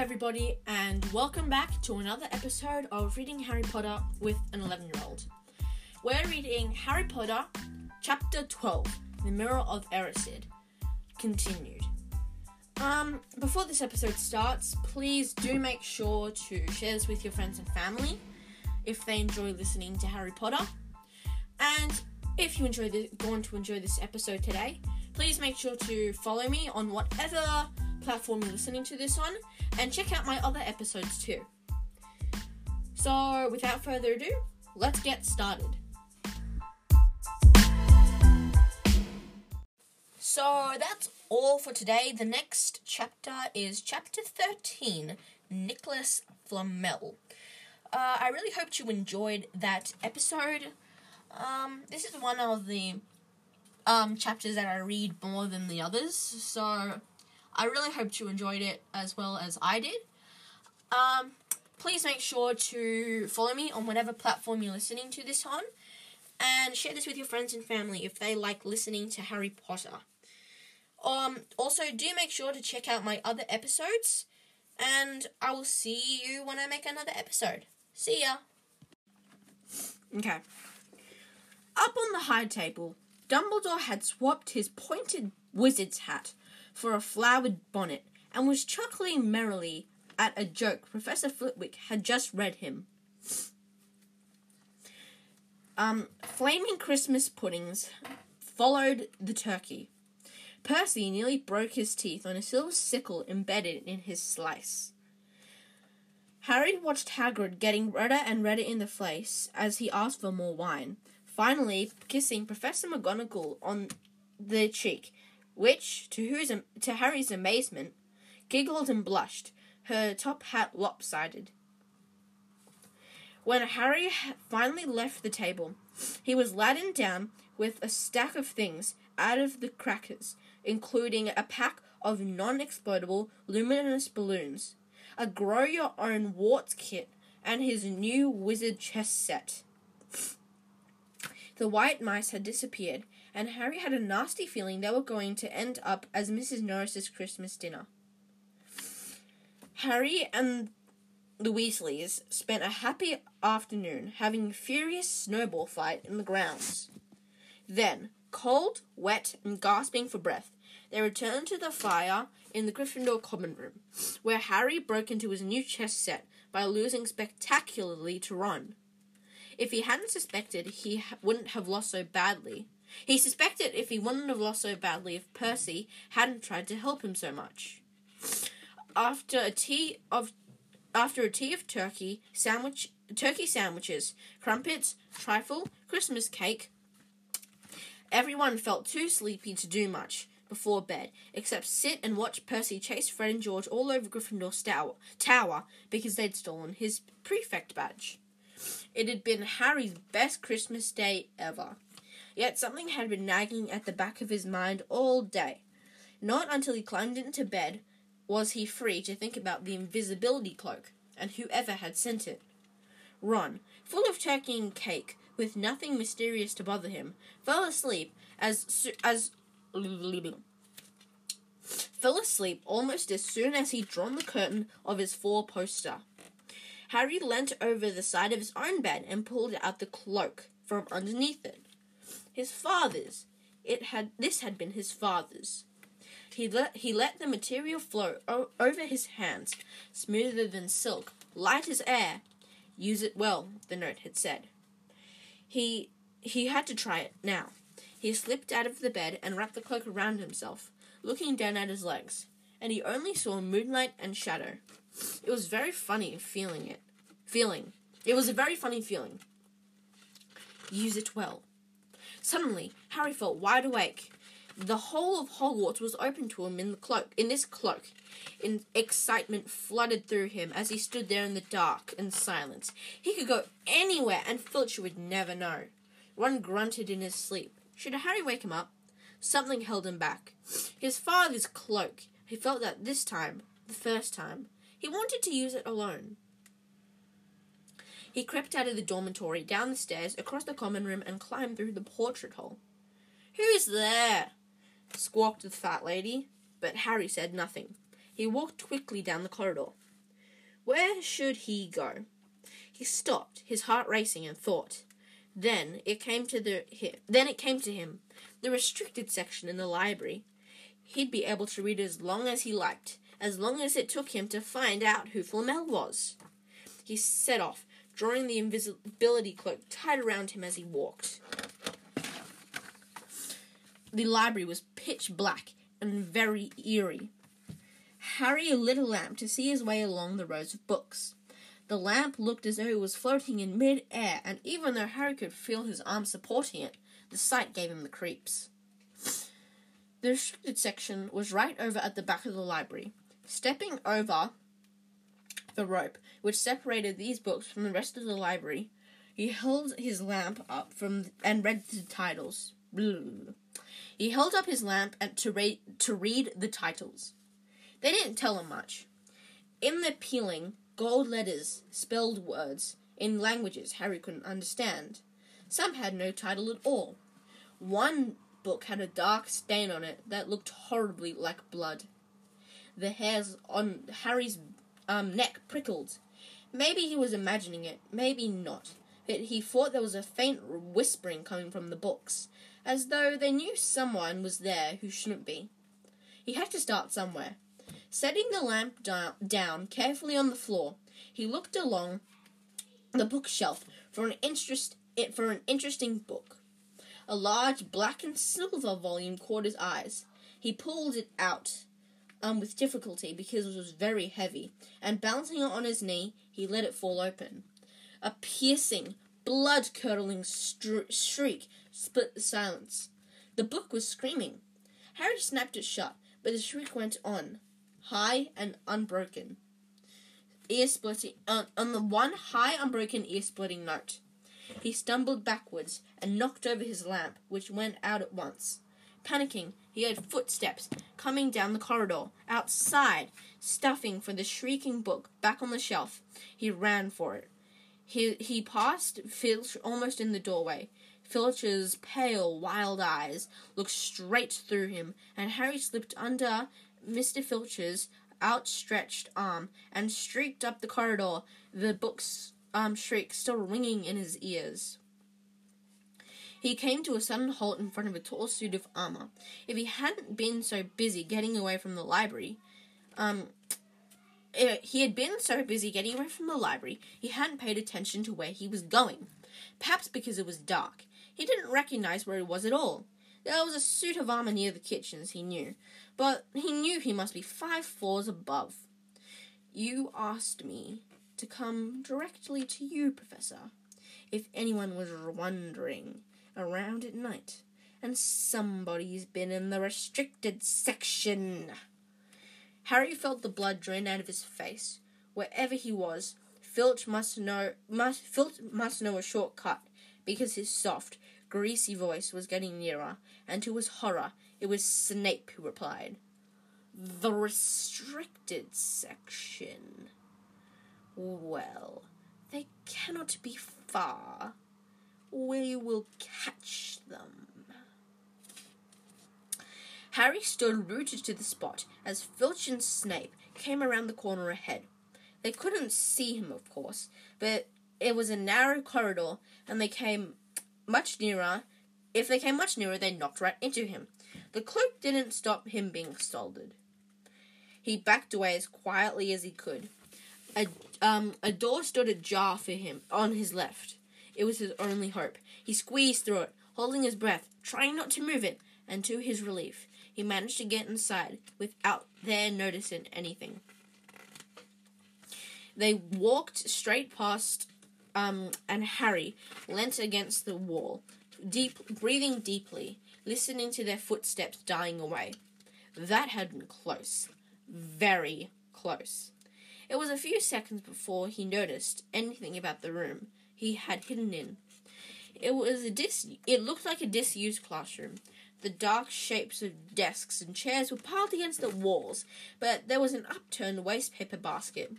everybody, and welcome back to another episode of Reading Harry Potter with an 11 year old. We're reading Harry Potter, Chapter 12 The Mirror of Erised, continued. Um, before this episode starts, please do make sure to share this with your friends and family if they enjoy listening to Harry Potter. And if you enjoy the, going to enjoy this episode today, please make sure to follow me on whatever platform you're listening to this on and check out my other episodes too. So, without further ado, let's get started. So, that's all for today. The next chapter is chapter 13 Nicholas Flamel. Uh, I really hoped you enjoyed that episode. Um, this is one of the um, chapters that I read more than the others, so I really hope you enjoyed it as well as I did. Um, please make sure to follow me on whatever platform you're listening to this on, and share this with your friends and family if they like listening to Harry Potter. Um, also, do make sure to check out my other episodes, and I will see you when I make another episode. See ya! Okay. Up on the high table, Dumbledore had swapped his pointed wizard's hat for a flowered bonnet and was chuckling merrily at a joke Professor Flitwick had just read him. Um, flaming Christmas puddings followed the turkey. Percy nearly broke his teeth on a silver sickle embedded in his slice. Harry watched Hagrid getting redder and redder in the face as he asked for more wine, finally kissing Professor McGonagall on the cheek which, to, whose, to Harry's amazement, giggled and blushed, her top hat lopsided. When Harry finally left the table, he was laden down with a stack of things out of the crackers, including a pack of non explodable luminous balloons, a grow your own warts kit, and his new wizard chess set. The white mice had disappeared, and Harry had a nasty feeling they were going to end up as Mrs. Norris's Christmas dinner. Harry and the Weasleys spent a happy afternoon having a furious snowball fight in the grounds. Then, cold, wet, and gasping for breath, they returned to the fire in the Gryffindor common room, where Harry broke into his new chess set by losing spectacularly to Ron. If he hadn't suspected, he wouldn't have lost so badly. He suspected if he wouldn't have lost so badly if Percy hadn't tried to help him so much. After a tea of after a tea of turkey sandwich turkey sandwiches, crumpets, trifle, Christmas cake, everyone felt too sleepy to do much before bed, except sit and watch Percy chase Fred and George all over Gryffindor's tower, tower because they'd stolen his prefect badge. It had been Harry's best Christmas day ever. Yet something had been nagging at the back of his mind all day. Not until he climbed into bed was he free to think about the invisibility cloak and whoever had sent it. Ron, full of turkey and cake, with nothing mysterious to bother him, fell asleep as as fell asleep almost as soon as he'd drawn the curtain of his four poster. Harry leant over the side of his own bed and pulled out the cloak from underneath it his father's. It had this had been his father's. He let he let the material flow o- over his hands, smoother than silk, light as air. Use it well, the note had said. He he had to try it now. He slipped out of the bed and wrapped the cloak around himself, looking down at his legs, and he only saw moonlight and shadow. It was very funny feeling it. Feeling. It was a very funny feeling. Use it well. Suddenly, Harry felt wide awake. The whole of Hogwarts was open to him in the cloak, in this cloak. In excitement flooded through him as he stood there in the dark and silence. He could go anywhere, and Filch would never know. Ron grunted in his sleep. Should Harry wake him up? Something held him back. His father's cloak. He felt that this time, the first time, he wanted to use it alone. He crept out of the dormitory, down the stairs, across the common room, and climbed through the portrait hole. Who's there? squawked the fat lady, but Harry said nothing. He walked quickly down the corridor. Where should he go? He stopped, his heart racing, and thought. Then it came to the then it came to him, the restricted section in the library. He'd be able to read as long as he liked, as long as it took him to find out who Flamel was. He set off, drawing the invisibility cloak tight around him as he walked. The library was pitch black and very eerie. Harry lit a lamp to see his way along the rows of books. The lamp looked as though it was floating in mid air, and even though Harry could feel his arm supporting it, the sight gave him the creeps. The restricted section was right over at the back of the library. Stepping over the rope which separated these books from the rest of the library, he held his lamp up from and read the titles. He held up his lamp and to read to read the titles. They didn't tell him much. In the peeling, gold letters spelled words in languages Harry couldn't understand. Some had no title at all. One book had a dark stain on it that looked horribly like blood. The hairs on Harry's um, neck prickled. Maybe he was imagining it, maybe not, but he thought there was a faint whispering coming from the books, as though they knew someone was there who shouldn't be. He had to start somewhere. Setting the lamp down carefully on the floor, he looked along the bookshelf for an interest for an interesting book. A large black and silver volume caught his eyes. He pulled it out um, with difficulty because it was very heavy, and balancing it on his knee, he let it fall open. A piercing, blood curdling shriek split the silence. The book was screaming. Harry snapped it shut, but the shriek went on high and unbroken. Ear splitting on, on the one high unbroken ear splitting note. He stumbled backwards and knocked over his lamp, which went out at once. Panicking, he heard footsteps coming down the corridor. Outside, stuffing for the shrieking book back on the shelf, he ran for it. He he passed Filch almost in the doorway. Filch's pale, wild eyes looked straight through him, and Harry slipped under Mr. Filch's outstretched arm and streaked up the corridor, the book's um, shriek still ringing in his ears. He came to a sudden halt in front of a tall suit of armor. If he hadn't been so busy getting away from the library, um, he had been so busy getting away from the library, he hadn't paid attention to where he was going. Perhaps because it was dark. He didn't recognize where he was at all. There was a suit of armor near the kitchens, he knew, but he knew he must be five floors above. You asked me to come directly to you, Professor, if anyone was wondering around at night, and somebody's been in the restricted section. Harry felt the blood drain out of his face. Wherever he was, Filch must know must Filch must know a shortcut because his soft, greasy voice was getting nearer, and to his horror, it was Snape who replied. The restricted section. Well, they cannot be far. We will catch them. Harry stood rooted to the spot as Filch and Snape came around the corner ahead. They couldn't see him, of course, but it was a narrow corridor, and they came much nearer. If they came much nearer, they knocked right into him. The cloak didn't stop him being scalded. He backed away as quietly as he could. A, um, a door stood ajar for him on his left. It was his only hope. He squeezed through it, holding his breath, trying not to move it, and to his relief, he managed to get inside without their noticing anything. They walked straight past um, and Harry leant against the wall, deep, breathing deeply, listening to their footsteps dying away. That had been close, very close. It was a few seconds before he noticed anything about the room he had hidden in. It was a dis- It looked like a disused classroom. The dark shapes of desks and chairs were piled against the walls, but there was an upturned wastepaper basket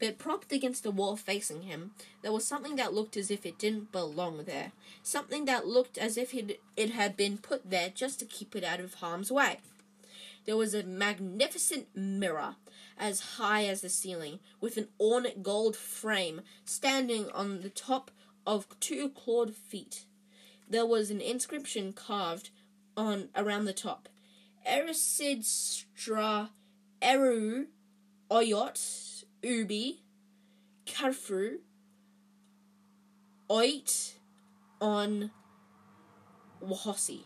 but propped against the wall facing him, there was something that looked as if it didn't belong there. Something that looked as if it, it had been put there just to keep it out of harm's way. There was a magnificent mirror as high as the ceiling, with an ornate gold frame standing on the top of two clawed feet. There was an inscription carved on around the top. Erised stra eru oyot ubi karfru oit on Wahossi.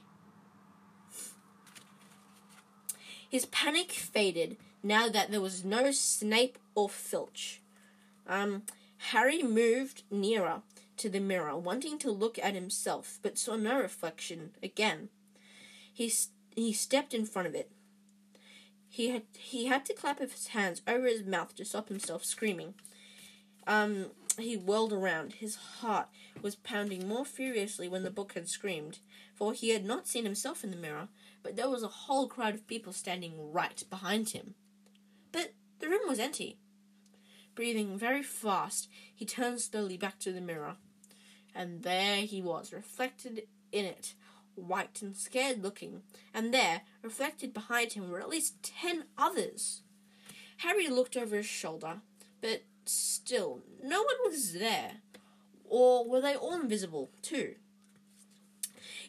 His panic faded now that there was no Snape or Filch. Um, Harry moved nearer to the mirror, wanting to look at himself, but saw no reflection again. He he stepped in front of it. He had he had to clap his hands over his mouth to stop himself screaming. Um, he whirled around. His heart was pounding more furiously when the book had screamed, for he had not seen himself in the mirror, but there was a whole crowd of people standing right behind him. But the room was empty. Breathing very fast, he turned slowly back to the mirror. And there he was, reflected in it, white and scared looking. And there, reflected behind him, were at least ten others. Harry looked over his shoulder, but still, no one was there. Or were they all invisible, too?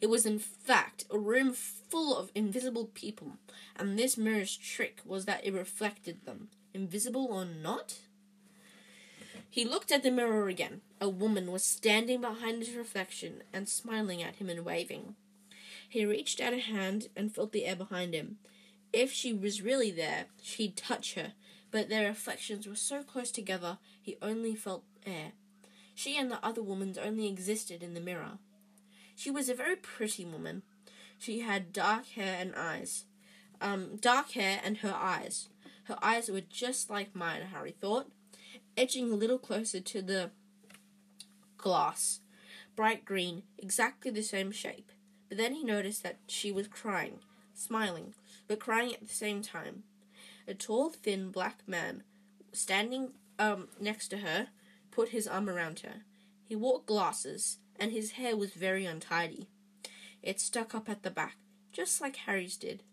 It was, in fact, a room full of invisible people, and this mirror's trick was that it reflected them, invisible or not. He looked at the mirror again. A woman was standing behind his reflection and smiling at him and waving. He reached out a hand and felt the air behind him. If she was really there, she'd touch her, but their reflections were so close together he only felt air. She and the other woman only existed in the mirror. She was a very pretty woman. She had dark hair and eyes. Um, dark hair and her eyes. Her eyes were just like mine, Harry thought edging a little closer to the glass. Bright green, exactly the same shape. But then he noticed that she was crying, smiling, but crying at the same time. A tall, thin black man, standing um, next to her, put his arm around her. He wore glasses, and his hair was very untidy. It stuck up at the back, just like Harry's did.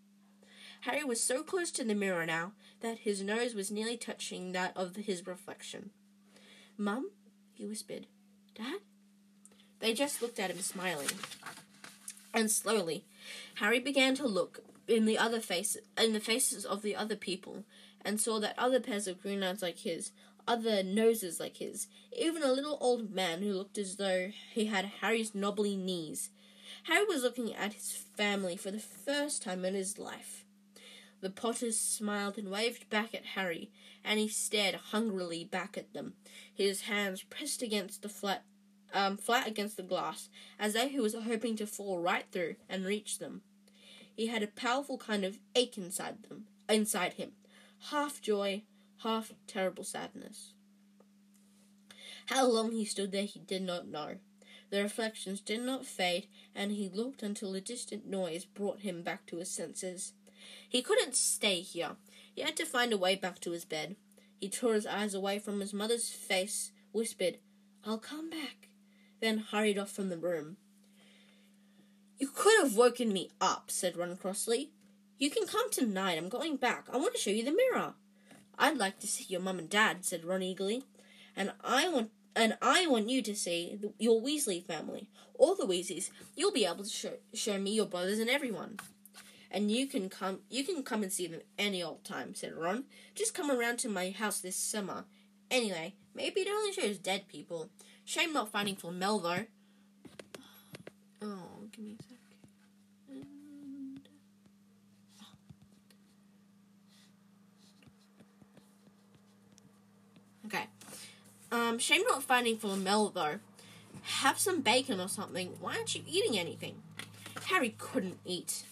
Harry was so close to the mirror now that his nose was nearly touching that of his reflection. Mum? he whispered. Dad? They just looked at him, smiling. And slowly, Harry began to look in the other face in the faces of the other people, and saw that other pairs of green eyes like his, other noses like his, even a little old man who looked as though he had Harry's knobbly knees. Harry was looking at his family for the first time in his life. The Potters smiled and waved back at Harry, and he stared hungrily back at them, his hands pressed against the flat, um, flat against the glass, as though he was hoping to fall right through and reach them. He had a powerful kind of ache inside them, inside him, half joy, half terrible sadness. How long he stood there he did not know. The reflections did not fade, and he looked until a distant noise brought him back to his senses. He couldn't stay here. He had to find a way back to his bed. He tore his eyes away from his mother's face, whispered, I'll come back, then hurried off from the room. You could have woken me up, said Ron crossly. You can come tonight. I'm going back. I want to show you the mirror. I'd like to see your mum and dad, said Ron eagerly. And I want and I want you to see the, your Weasley family, all the Weasleys. You'll be able to show, show me your brothers and everyone and you can come you can come and see them any old time, said Ron. Just come around to my house this summer. Anyway, maybe it only shows dead people. Shame not finding Flamel though. Oh, give me a sec. And... Okay. Um, shame not finding Flamel though. Have some bacon or something. Why aren't you eating anything? Harry couldn't eat.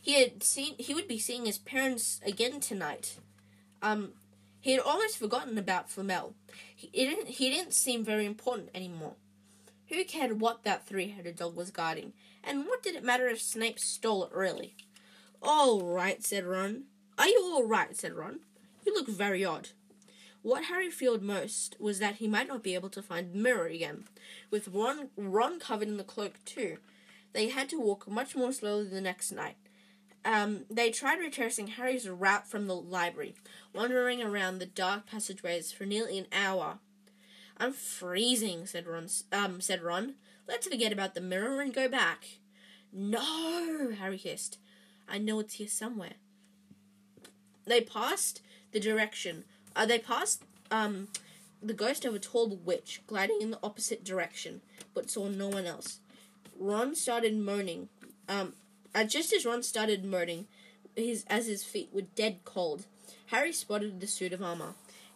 He had seen he would be seeing his parents again tonight. Um, he had almost forgotten about Flamel. He didn't he didn't seem very important anymore. Who cared what that three-headed dog was guarding? And what did it matter if Snape stole it really? All right, said Ron. Are you all right? said Ron. You look very odd. What Harry feared most was that he might not be able to find the mirror again. With Ron, Ron covered in the cloak too, they had to walk much more slowly the next night Um, they tried retracing Harry's route from the library, wandering around the dark passageways for nearly an hour. I'm freezing, said Ron. Um, said Ron. Let's forget about the mirror and go back. No, Harry hissed. I know it's here somewhere. They passed the direction. Uh, they passed um, the ghost of a tall witch gliding in the opposite direction, but saw no one else. Ron started moaning. Um, uh, just as Ron started moaning, his as his feet were dead cold, Harry spotted the suit of armor.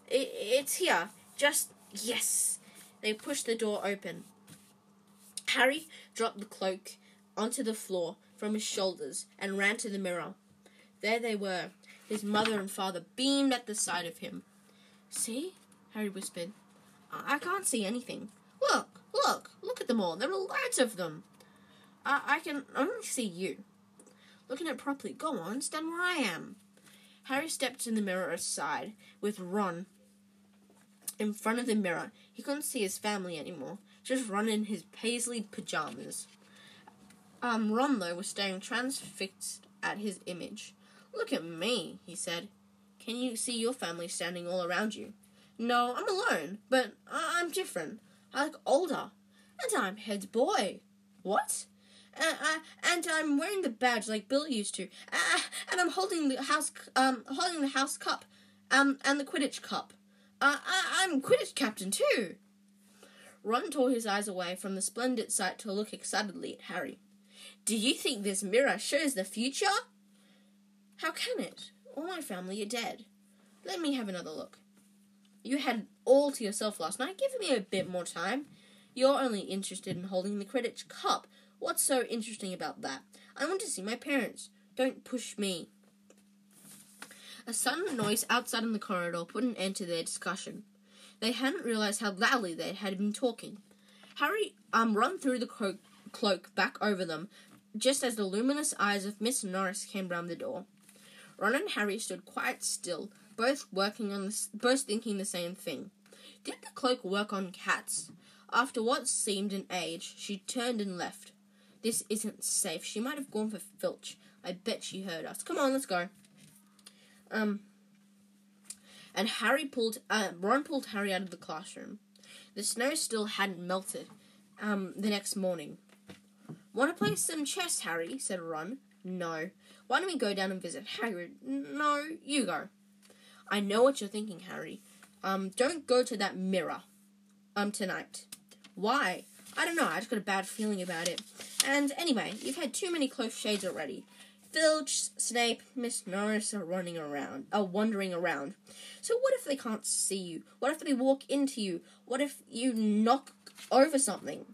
It, it's here. Just yes. They pushed the door open. Harry dropped the cloak onto the floor from his shoulders and ran to the mirror. There they were. His mother and father beamed at the sight of him. See? Harry whispered. I, I can't see anything. Look, look, look at them all. There are loads of them. I, I can only see you. Looking at it properly. Go on, stand where I am. Harry stepped in the mirror aside with Ron in front of the mirror. He couldn't see his family anymore. Just Ron in his paisley pajamas. Um, Ron, though, was staring transfixed at his image. Look at me, he said. Can you see your family standing all around you? No, I'm alone, but I'm different. I look older, and I'm head boy. What? Uh, uh, and I'm wearing the badge like Bill used to, and I'm holding the house, um, holding the house cup, um, and the Quidditch cup. Uh, I- I'm Quidditch captain too. Ron tore his eyes away from the splendid sight to look excitedly at Harry. Do you think this mirror shows the future? How can it? All my family are dead. Let me have another look. You had all to yourself last night. Give me a bit more time. You're only interested in holding the Quidditch cup. What's so interesting about that? I want to see my parents. Don't push me. A sudden noise outside in the corridor put an end to their discussion. They hadn't realized how loudly they had been talking. Harry um run through the clo- cloak back over them, just as the luminous eyes of Miss Norris came round the door. Ron and Harry stood quite still, both working on the, both thinking the same thing. Did the cloak work on cats? After what seemed an age, she turned and left. This isn't safe. She might have gone for Filch. I bet she heard us. Come on, let's go. Um, and Harry pulled, uh, Ron pulled Harry out of the classroom. The snow still hadn't melted. Um, the next morning. Want to play some chess, Harry? said Ron. No. Why don't we go down and visit Hagrid? No, you go. I know what you're thinking, Harry. Um, don't go to that mirror. Um, tonight. Why? I don't know. I just got a bad feeling about it. And anyway, you've had too many close shades already. Filch, Snape, Miss Norris are running around, are wandering around. So what if they can't see you? What if they walk into you? What if you knock over something?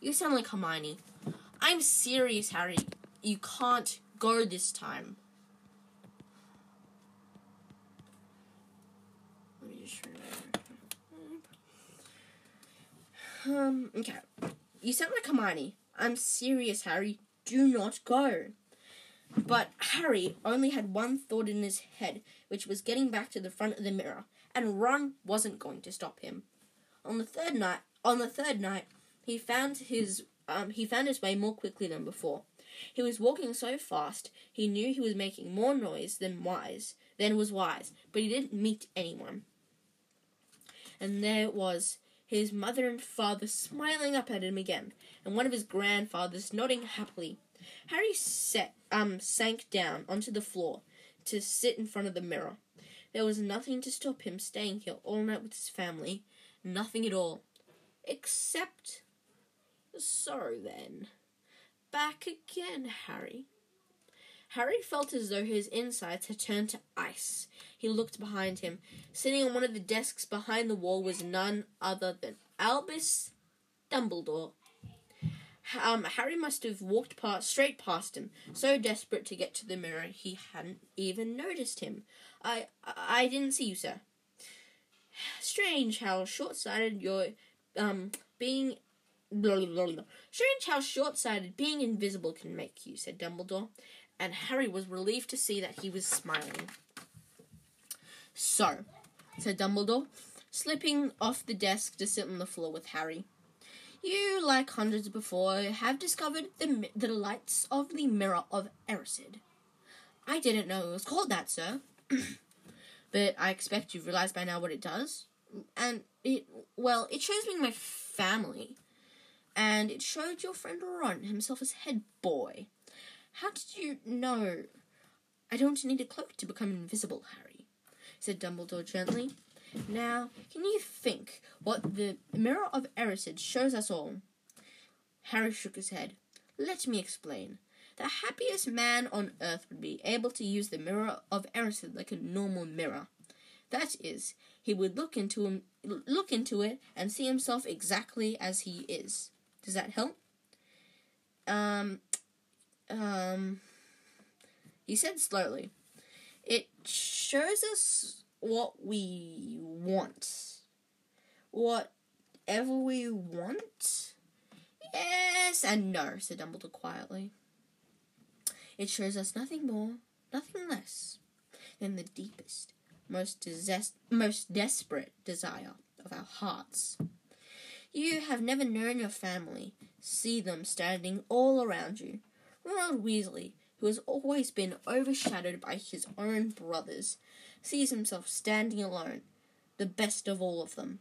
You sound like Hermione. I'm serious, Harry. You can't go this time. Let me just Um, okay. You sound like Hermione. I'm serious, Harry. Do not go. But Harry only had one thought in his head, which was getting back to the front of the mirror, and Ron wasn't going to stop him. On the third night, on the third night, he found his um, he found his way more quickly than before. He was walking so fast he knew he was making more noise than wise than was wise, but he didn't meet anyone. And there it was, his mother and father smiling up at him again, and one of his grandfathers nodding happily. Harry set, um, sank down onto the floor to sit in front of the mirror. There was nothing to stop him staying here all night with his family. Nothing at all. Except. So then. Back again, Harry. Harry felt as though his insides had turned to ice. He looked behind him. Sitting on one of the desks behind the wall was none other than Albus Dumbledore. Um, Harry must have walked past, straight past him, so desperate to get to the mirror he hadn't even noticed him. I, I didn't see you, sir. Strange how short-sighted your um being. Strange how short-sighted being invisible can make you," said Dumbledore, and Harry was relieved to see that he was smiling. So, said Dumbledore, slipping off the desk to sit on the floor with Harry. You, like hundreds before, have discovered the, the delights of the Mirror of Erised. I didn't know it was called that, sir. but I expect you've realized by now what it does. And it, well, it shows me my family. And it showed your friend Ron himself as head boy. How did you know? I don't need a cloak to become invisible, Harry, said Dumbledore gently. Now, can you think what the Mirror of Erised shows us all? Harry shook his head. Let me explain. The happiest man on earth would be able to use the Mirror of Erised like a normal mirror. That is, he would look into him, look into it and see himself exactly as he is. Does that help? Um, um, he said slowly. It shows us what we want. Whatever we want? Yes and no, said Dumbledore quietly. It shows us nothing more, nothing less than the deepest, most, des- most desperate desire of our hearts. You have never known your family. See them standing all around you. Ronald Weasley, who has always been overshadowed by his own brothers, sees himself standing alone, the best of all of them.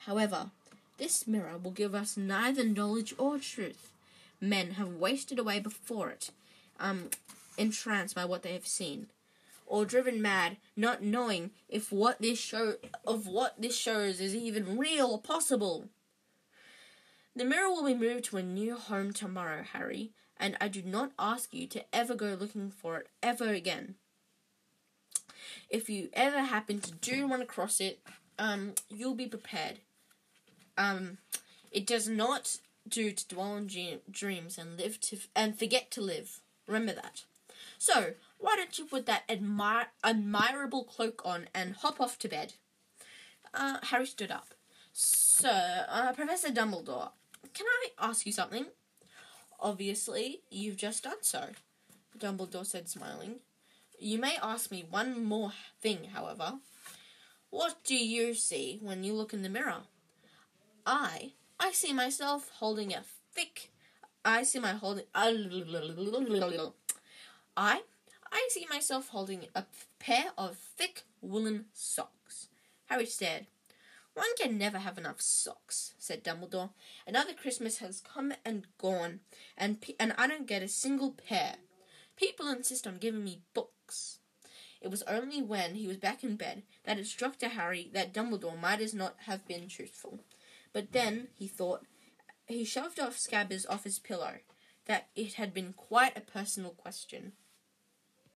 However, this mirror will give us neither knowledge or truth. Men have wasted away before it, um, entranced by what they have seen, or driven mad, not knowing if what this show of what this shows is even real or possible. The mirror will be moved to a new home tomorrow, Harry, and I do not ask you to ever go looking for it ever again. If you ever happen to do run across it, um, you'll be prepared. Um, it does not do to dwell on dreams and live to and forget to live. Remember that. So, why don't you put that admir- admirable cloak on and hop off to bed? Uh, Harry stood up. Sir, uh, Professor Dumbledore, can I ask you something? Obviously, you've just done so, Dumbledore said, smiling. You may ask me one more thing, however. What do you see when you look in the mirror? I, I see myself holding a thick. I see my holding. I, I see myself holding a pair of thick woolen socks. Harry stared. One can never have enough socks, said Dumbledore. Another Christmas has come and gone, and and I don't get a single pair. People insist on giving me books. It was only when he was back in bed that it struck to Harry that Dumbledore might as not have been truthful. But then, he thought, he shoved off Scabbers off his pillow, that it had been quite a personal question.